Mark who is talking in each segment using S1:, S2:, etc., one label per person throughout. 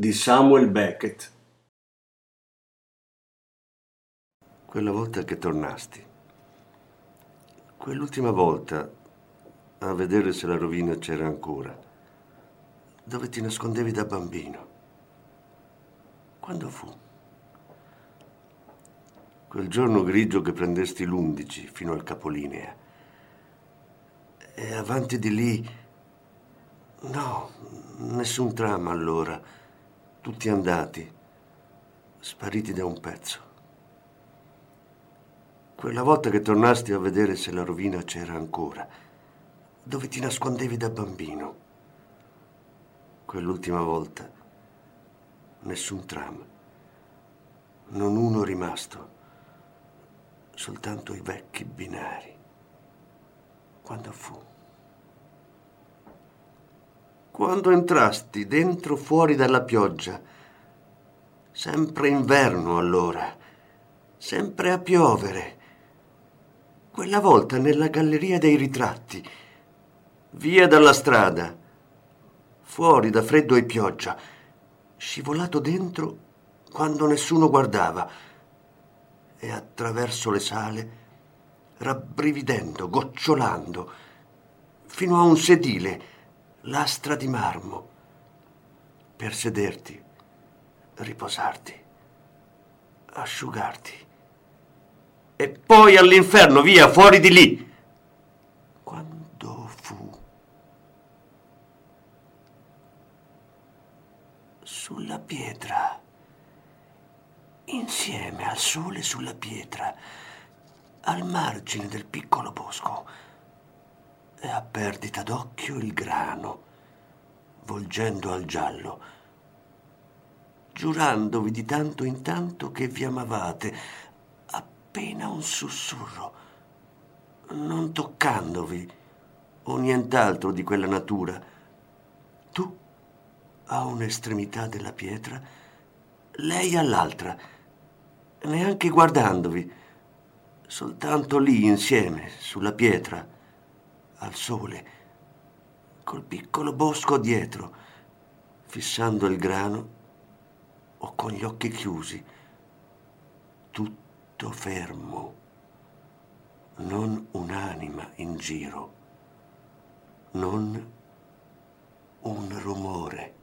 S1: di Samuel Beckett.
S2: Quella volta che tornasti. Quell'ultima volta a vedere se la rovina c'era ancora. Dove ti nascondevi da bambino. Quando fu? Quel giorno grigio che prendesti l'undici fino al capolinea. E avanti di lì... No, nessun tram allora tutti andati, spariti da un pezzo. Quella volta che tornasti a vedere se la rovina c'era ancora, dove ti nascondevi da bambino. Quell'ultima volta, nessun tram, non uno rimasto, soltanto i vecchi binari. Quando fu? Quando entrasti dentro fuori dalla pioggia. Sempre inverno allora, sempre a piovere. Quella volta nella galleria dei ritratti, via dalla strada, fuori da freddo e pioggia, scivolato dentro quando nessuno guardava e attraverso le sale, rabbrividendo, gocciolando, fino a un sedile lastra di marmo, per sederti, riposarti, asciugarti. E poi all'inferno, via, fuori di lì. Quando fu? Sulla pietra, insieme al sole sulla pietra, al margine del piccolo bosco e a perdita d'occhio il grano, volgendo al giallo, giurandovi di tanto in tanto che vi amavate, appena un sussurro, non toccandovi o nient'altro di quella natura. Tu a un'estremità della pietra, lei all'altra, neanche guardandovi, soltanto lì insieme, sulla pietra al sole, col piccolo bosco dietro, fissando il grano o con gli occhi chiusi, tutto fermo, non un'anima in giro, non un rumore.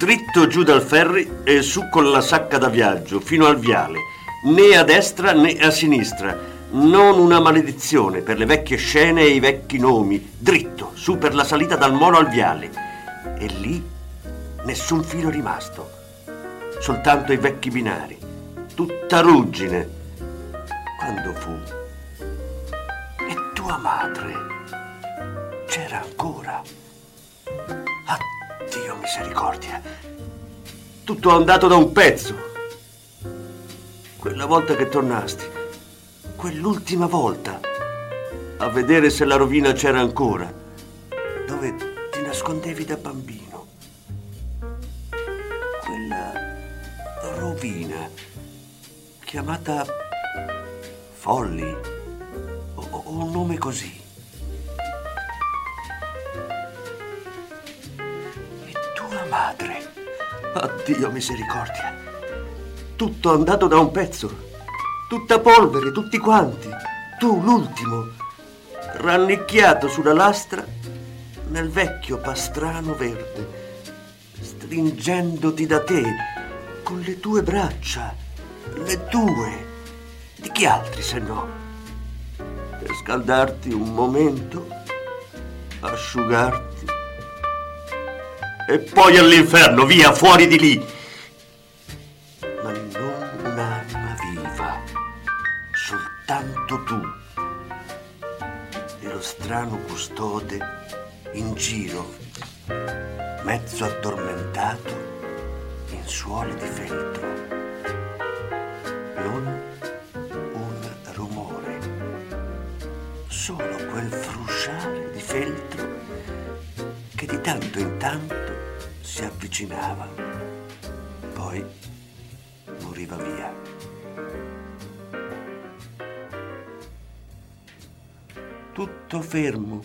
S1: Dritto giù dal ferri e su con la sacca da viaggio fino al viale, né a destra né a sinistra, non una maledizione per le vecchie scene e i vecchi nomi, dritto su per la salita dal molo al viale. E lì nessun filo rimasto, soltanto i vecchi binari, tutta ruggine. Quando fu? E tua madre c'era ancora. Dio misericordia. Tutto andato da un pezzo. Quella volta che tornasti, quell'ultima volta, a vedere se la rovina c'era ancora, dove ti nascondevi da bambino. Quella rovina, chiamata Folli, o, o un nome così. Addio misericordia. Tutto andato da un pezzo. Tutta polvere, tutti quanti. Tu l'ultimo. Rannicchiato sulla lastra nel vecchio pastrano verde. Stringendoti da te con le tue braccia. Le tue. Di chi altri se no? Per scaldarti un momento, asciugarti e poi all'inferno, via, fuori di lì. Ma non un'anima viva,
S2: soltanto tu. E lo strano custode in giro, mezzo addormentato, in suole di feltro. Non un rumore, solo quel frusciare di feltro tanto in tanto si avvicinava, poi moriva via. Tutto fermo,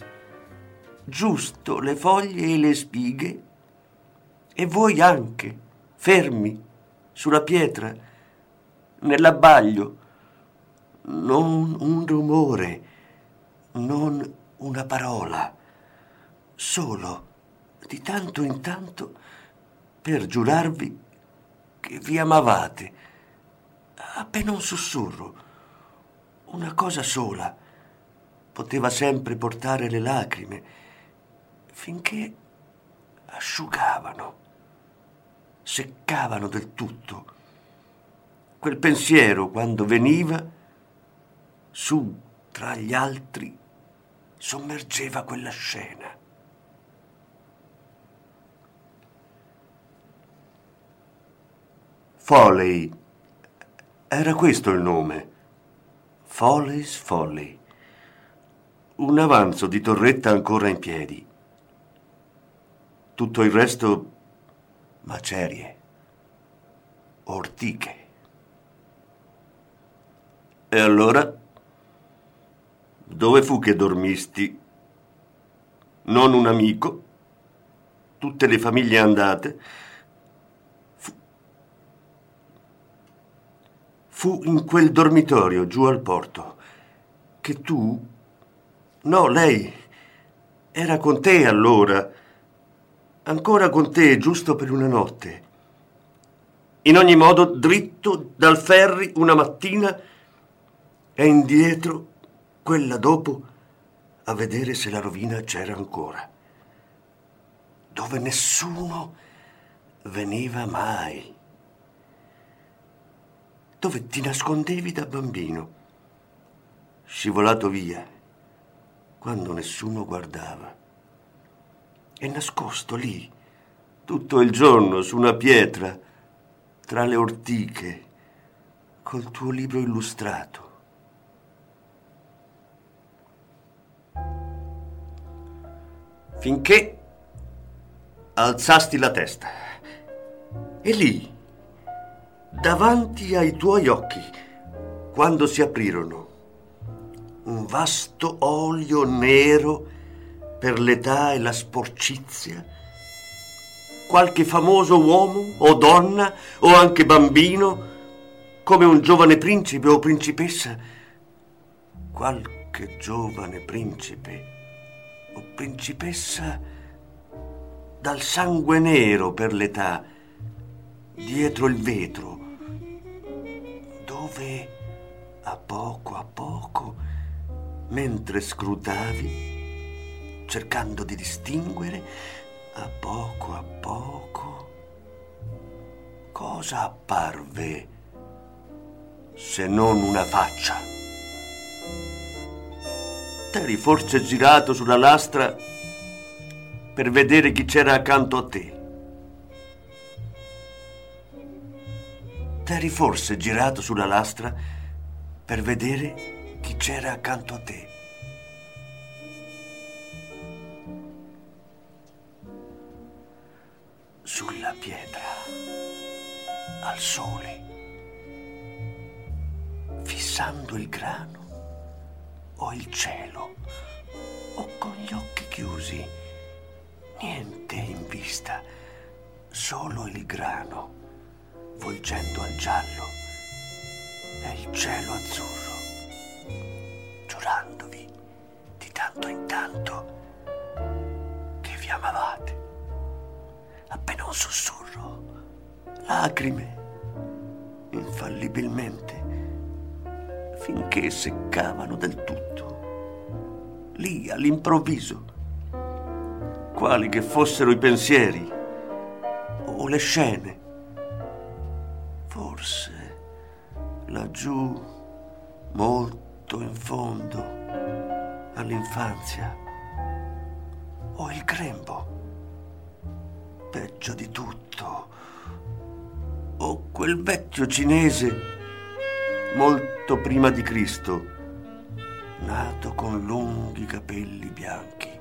S2: giusto le foglie e le spighe, e voi anche, fermi, sulla pietra, nell'abbaglio. Non un rumore, non una parola, solo di tanto in tanto per giurarvi che vi amavate. Appena un sussurro, una cosa sola, poteva sempre portare le lacrime, finché asciugavano, seccavano del tutto. Quel pensiero, quando veniva, su tra gli altri, sommergeva quella scena. Foley. Era questo il nome. Foley's Folly. Un avanzo di torretta ancora in piedi. Tutto il resto macerie, ortiche. E allora? Dove fu che dormisti? Non un amico? Tutte le famiglie andate? Fu in quel dormitorio giù al porto che tu... No, lei era con te allora, ancora con te giusto per una notte. In ogni modo, dritto dal ferri una mattina e indietro quella dopo a vedere se la rovina c'era ancora, dove nessuno veniva mai dove ti nascondevi da bambino, scivolato via quando nessuno guardava. E nascosto lì tutto il giorno su una pietra tra le ortiche col tuo libro illustrato. Finché alzasti la testa. E lì davanti ai tuoi occhi, quando si aprirono, un vasto olio nero per l'età e la sporcizia, qualche famoso uomo o donna o anche bambino, come un giovane principe o principessa, qualche giovane principe o principessa dal sangue nero per l'età, dietro il vetro, dove a poco a poco, mentre scrutavi, cercando di distinguere, a poco a poco, cosa apparve se non una faccia? T'eri forse girato sulla lastra per vedere chi c'era accanto a te. T'eri forse girato sulla lastra per vedere chi c'era accanto a te. Sulla pietra, al sole, fissando il grano o il cielo o con gli occhi chiusi, niente in vista, solo il grano volgendo al giallo e il cielo azzurro, giurandovi di tanto in tanto che vi amavate. Appena un sussurro, lacrime, infallibilmente, finché seccavano del tutto, lì all'improvviso, quali che fossero i pensieri o le scene Forse laggiù, molto in fondo, a l'infanzia o il grembo. Peggio di tutto. O quel vecchio cinese molto prima di Cristo, nato con lunghi capelli bianchi.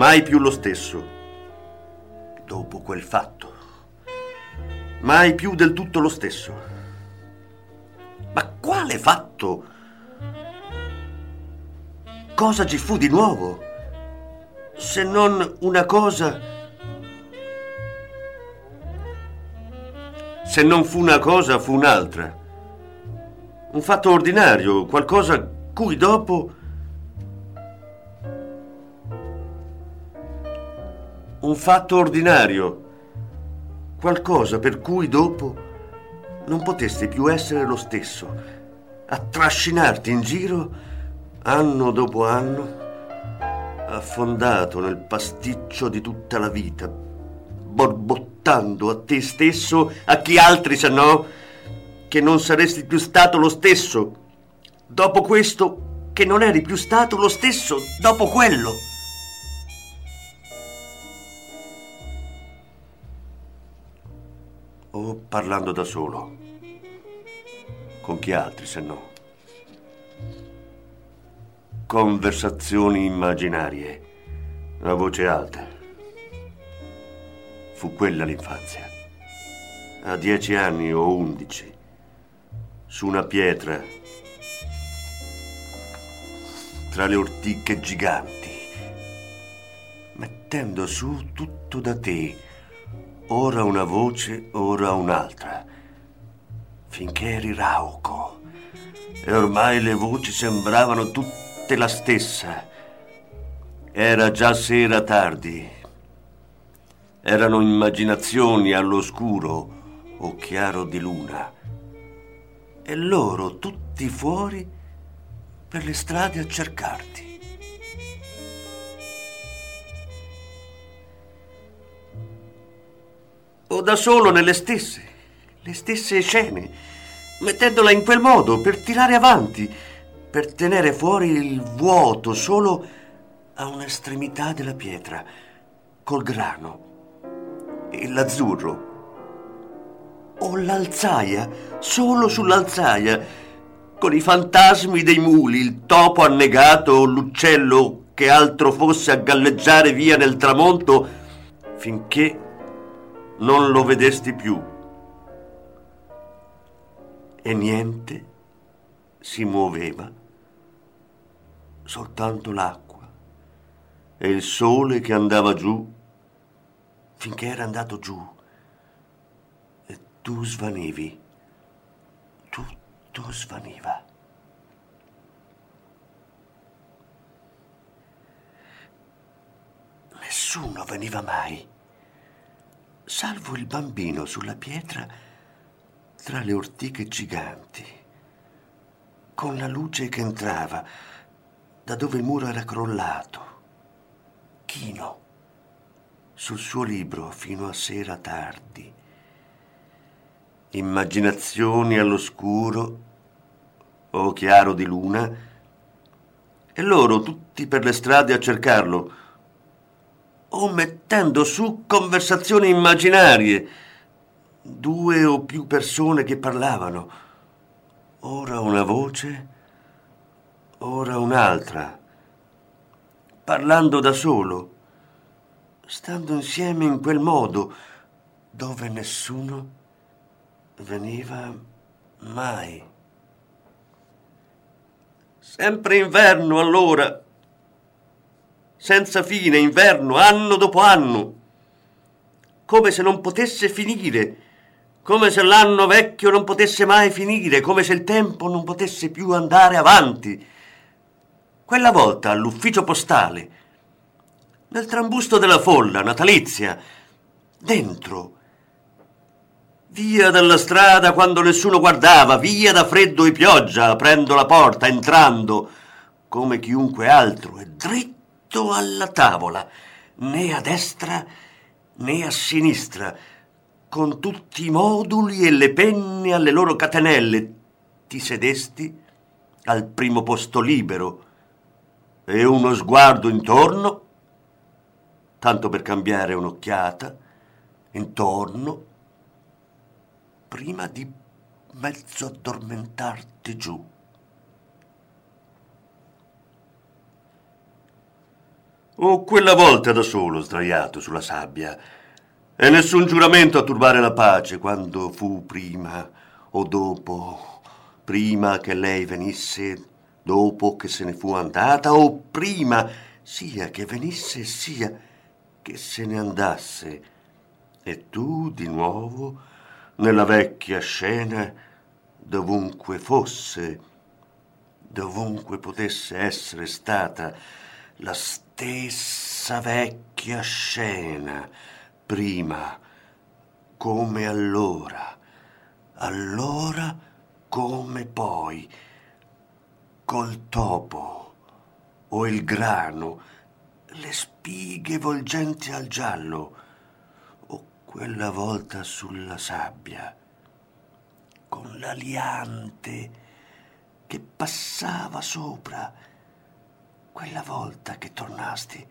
S1: Mai più lo stesso. Dopo quel fatto. Mai più del tutto lo stesso. Ma quale fatto? Cosa ci fu di nuovo? Se non una cosa... Se non fu una cosa, fu un'altra. Un fatto ordinario, qualcosa cui dopo... Un fatto ordinario, qualcosa per cui dopo non potesti più essere lo stesso, a trascinarti in giro anno dopo anno, affondato nel pasticcio di tutta la vita, borbottando a te stesso, a chi altri se no, che non saresti più stato lo stesso, dopo questo che non eri più stato lo stesso dopo quello. O parlando da solo. Con chi altri se no? Conversazioni immaginarie, a voce alta. Fu quella l'infanzia. A dieci anni o undici, su una pietra, tra le ortiche giganti, mettendo su tutto da te, ora una voce, ora un'altra, finché eri rauco e ormai le voci sembravano tutte la stessa. Era già sera tardi. Erano immaginazioni all'oscuro o chiaro di luna. E loro tutti fuori per le strade a cercarti. O da solo nelle stesse, le stesse scene, mettendola in quel modo per tirare avanti, per tenere fuori il vuoto solo a un'estremità della pietra, col grano e l'azzurro. O l'alzaia, solo sull'alzaia, con i fantasmi dei muli, il topo annegato o l'uccello che altro fosse a galleggiare via nel tramonto, finché non lo vedesti più. E niente si muoveva, soltanto l'acqua e il sole che andava giù finché era andato giù e tu svanivi, tutto svaniva. Nessuno veniva mai salvo il bambino sulla pietra tra le ortiche giganti, con la luce che entrava da dove il muro era crollato, chino, sul suo libro fino a sera tardi. Immaginazioni all'oscuro o chiaro di luna, e loro tutti per le strade a cercarlo, o mettendo su conversazioni immaginarie, due o più persone che parlavano, ora una voce, ora un'altra, parlando da solo, stando insieme in quel modo dove nessuno veniva mai. Sempre inverno allora senza fine, inverno, anno dopo anno, come se non potesse finire, come se l'anno vecchio non potesse mai finire, come se il tempo non potesse più andare avanti. Quella volta all'ufficio postale, nel trambusto della folla natalizia, dentro, via dalla strada quando nessuno guardava, via da freddo e pioggia, aprendo la porta, entrando, come chiunque altro, e dritto alla tavola, né a destra né a sinistra, con tutti i moduli e le penne alle loro catenelle, ti sedesti al primo posto libero e uno sguardo intorno, tanto per cambiare un'occhiata, intorno, prima di mezzo addormentarti giù. O quella volta da solo, sdraiato sulla sabbia, e nessun giuramento a turbare la pace quando fu prima o dopo, prima che lei venisse, dopo che se ne fu andata, o prima sia che venisse sia che se ne andasse, e tu di nuovo nella vecchia scena, dovunque fosse, dovunque potesse essere stata la stessa vecchia scena, prima come allora, allora come poi, col topo o il grano, le spighe volgenti al giallo, o quella volta sulla sabbia, con l'aliante che passava sopra, quella volta che tornasti,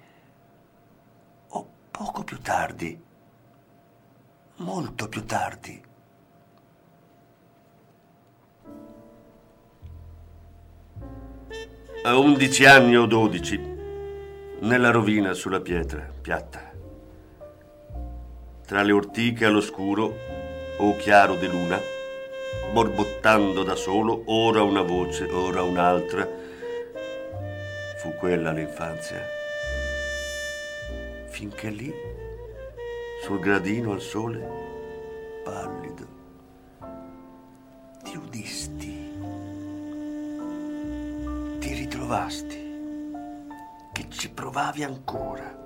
S1: o poco più tardi, molto più tardi. A undici anni o dodici, nella rovina sulla pietra piatta, tra le ortiche all'oscuro o chiaro di luna, borbottando da solo, ora una voce, ora un'altra, fu quella l'infanzia. Finché lì sul gradino al sole, pallido, ti udisti, ti ritrovasti, che ci provavi ancora.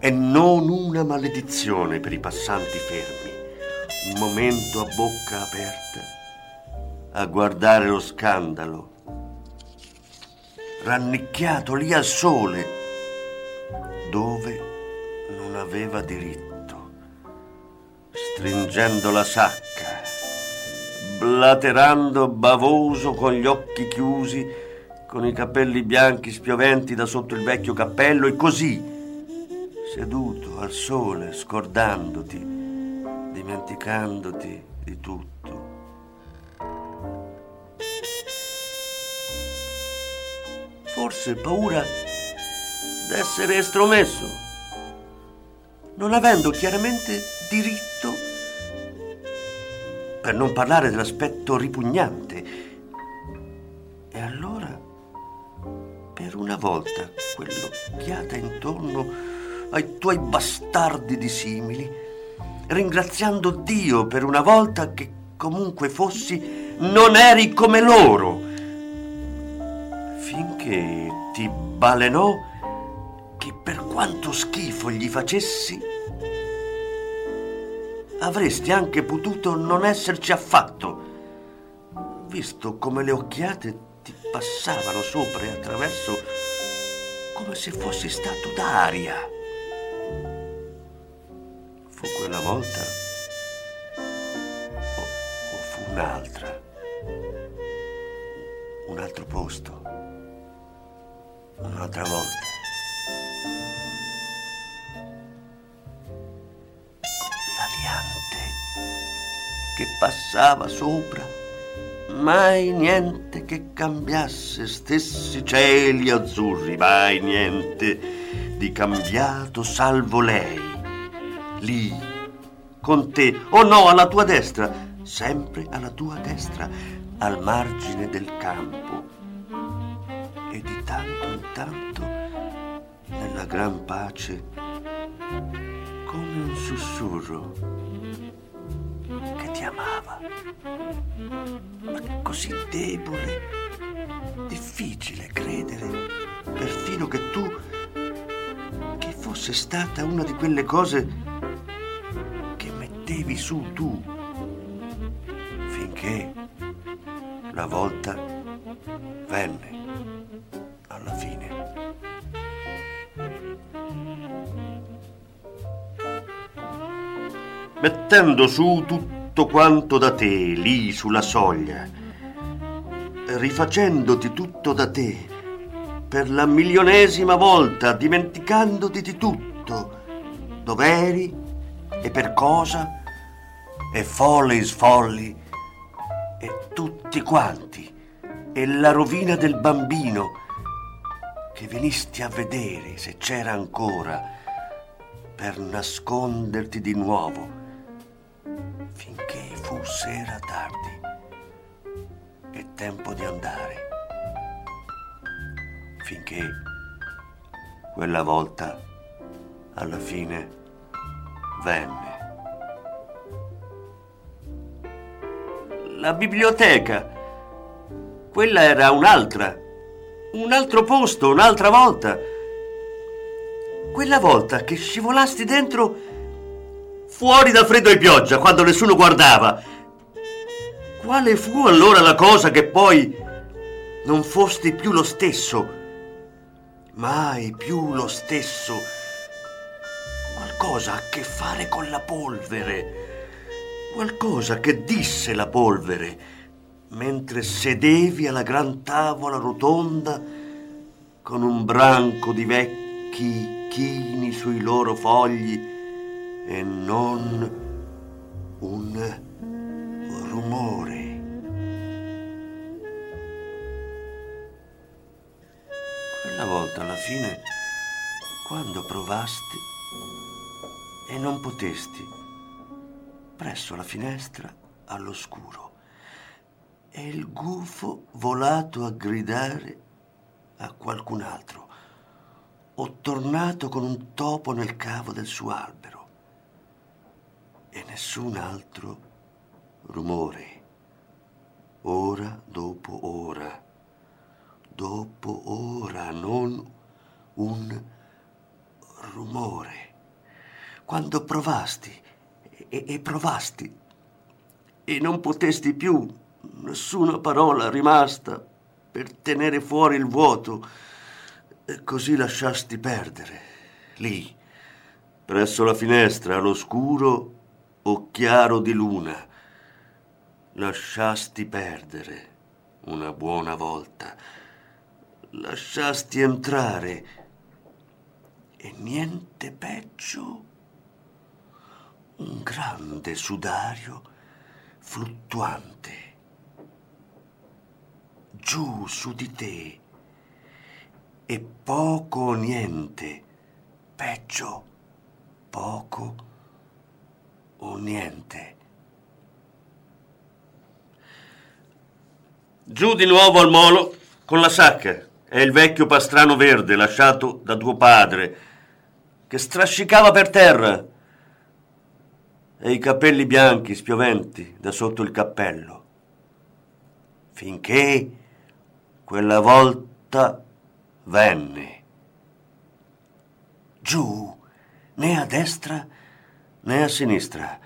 S1: E non una maledizione per i passanti fermi, un momento a bocca aperta, a guardare lo scandalo, rannicchiato lì al sole, dove non aveva diritto stringendo la sacca, blaterando bavoso con gli occhi chiusi, con i capelli bianchi spioventi da sotto il vecchio cappello e così, seduto al sole, scordandoti, dimenticandoti di tutto. Forse paura d'essere estromesso, non avendo chiaramente diritto per non parlare dell'aspetto ripugnante. E allora, per una volta, quell'occhiata intorno ai tuoi bastardi dissimili, ringraziando Dio per una volta che comunque fossi, non eri come loro, finché ti balenò che per quanto schifo gli facessi, avresti anche potuto non esserci affatto, visto come le occhiate ti passavano sopra e attraverso come se fossi stato d'aria. Fu quella volta o, o fu un'altra, un altro posto, un'altra volta. che passava sopra. Mai niente che cambiasse stessi cieli azzurri, mai niente di cambiato salvo lei. Lì, con te, oh no, alla tua destra, sempre alla tua destra, al margine del campo. E di tanto in tanto, nella gran pace, come un sussurro ti amava, ma così debole, difficile credere, perfino che tu, che fosse stata una di quelle cose che mettevi su tu, finché la volta venne mettendo su tutto quanto da te, lì sulla soglia, rifacendoti tutto da te, per la milionesima volta, dimenticandoti di tutto, dov'eri e per cosa, e folli sfolli, e tutti quanti, e la rovina del bambino, che venisti a vedere se c'era ancora, per nasconderti di nuovo, finché fosse era tardi e tempo di andare finché quella volta alla fine venne. La biblioteca, quella era un'altra, un altro posto, un'altra volta. Quella volta che scivolasti dentro fuori da freddo e pioggia quando nessuno guardava. Quale fu allora la cosa che poi non fosti più lo stesso? mai più lo stesso. Qualcosa a che fare con la polvere. Qualcosa che disse la polvere mentre sedevi alla gran tavola rotonda con un branco di vecchi chini sui loro fogli e non un rumore. Quella volta alla fine, quando provasti e non potesti, presso la finestra all'oscuro, e il gufo volato a gridare a qualcun altro, o tornato con un topo nel cavo del suo albero, e nessun altro rumore, ora dopo ora dopo ora, non un rumore. Quando provasti e, e provasti e non potesti più, nessuna parola rimasta per tenere fuori il vuoto, e così lasciasti perdere, lì, presso la finestra, all'oscuro o chiaro di luna, lasciasti perdere una buona volta. Lasciasti entrare. E niente peggio un grande sudario fluttuante. Giù su di te. E poco o niente. Peggio poco o niente giù di nuovo al molo con la sacca è il vecchio pastrano verde lasciato da tuo padre, che strascicava per terra, e i capelli bianchi spioventi da sotto il cappello, finché quella volta venne. Giù, né a destra né a sinistra,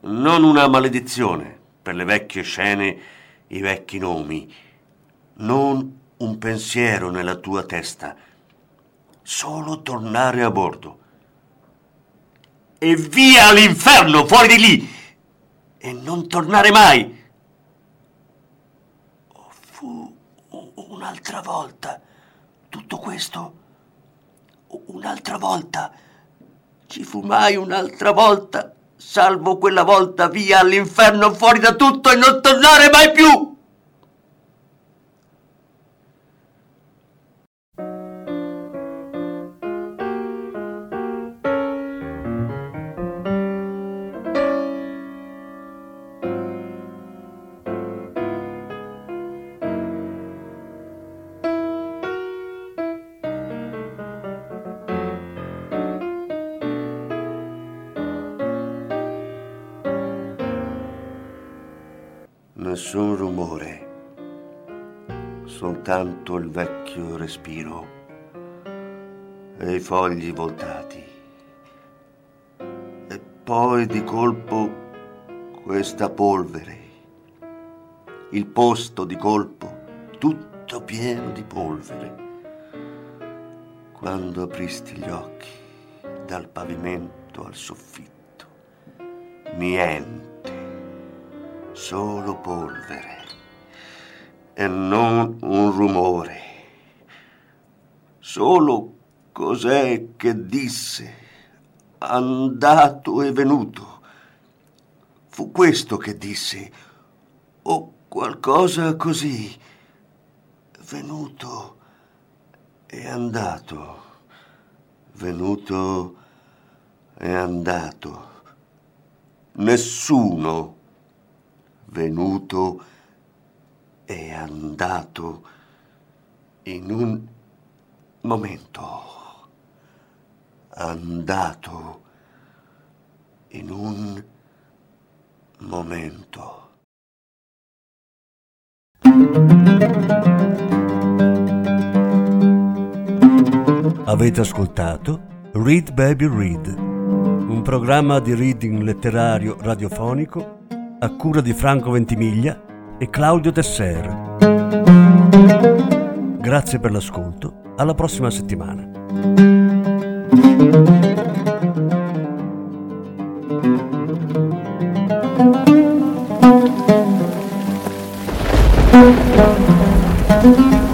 S1: non una maledizione per le vecchie scene, i vecchi nomi, non un pensiero nella tua testa, solo tornare a bordo. E via all'inferno, fuori di lì! E non tornare mai! Fu un'altra volta tutto questo? Un'altra volta? Ci fu mai un'altra volta? Salvo quella volta via all'inferno, fuori da tutto e non tornare mai più! Soltanto il vecchio respiro e i fogli voltati. E poi di colpo questa polvere, il posto di colpo tutto pieno di polvere. Quando apristi gli occhi dal pavimento al soffitto,
S2: niente, solo polvere e non un rumore, solo cos'è che disse, andato e venuto. Fu questo che disse, o qualcosa così, venuto e andato, venuto e andato. Nessuno venuto e andato in un momento, andato in un momento.
S3: Avete ascoltato Read Baby Read un programma di reading letterario radiofonico a cura di Franco Ventimiglia e Claudio Tesser. Grazie per l'ascolto, alla prossima settimana. Thank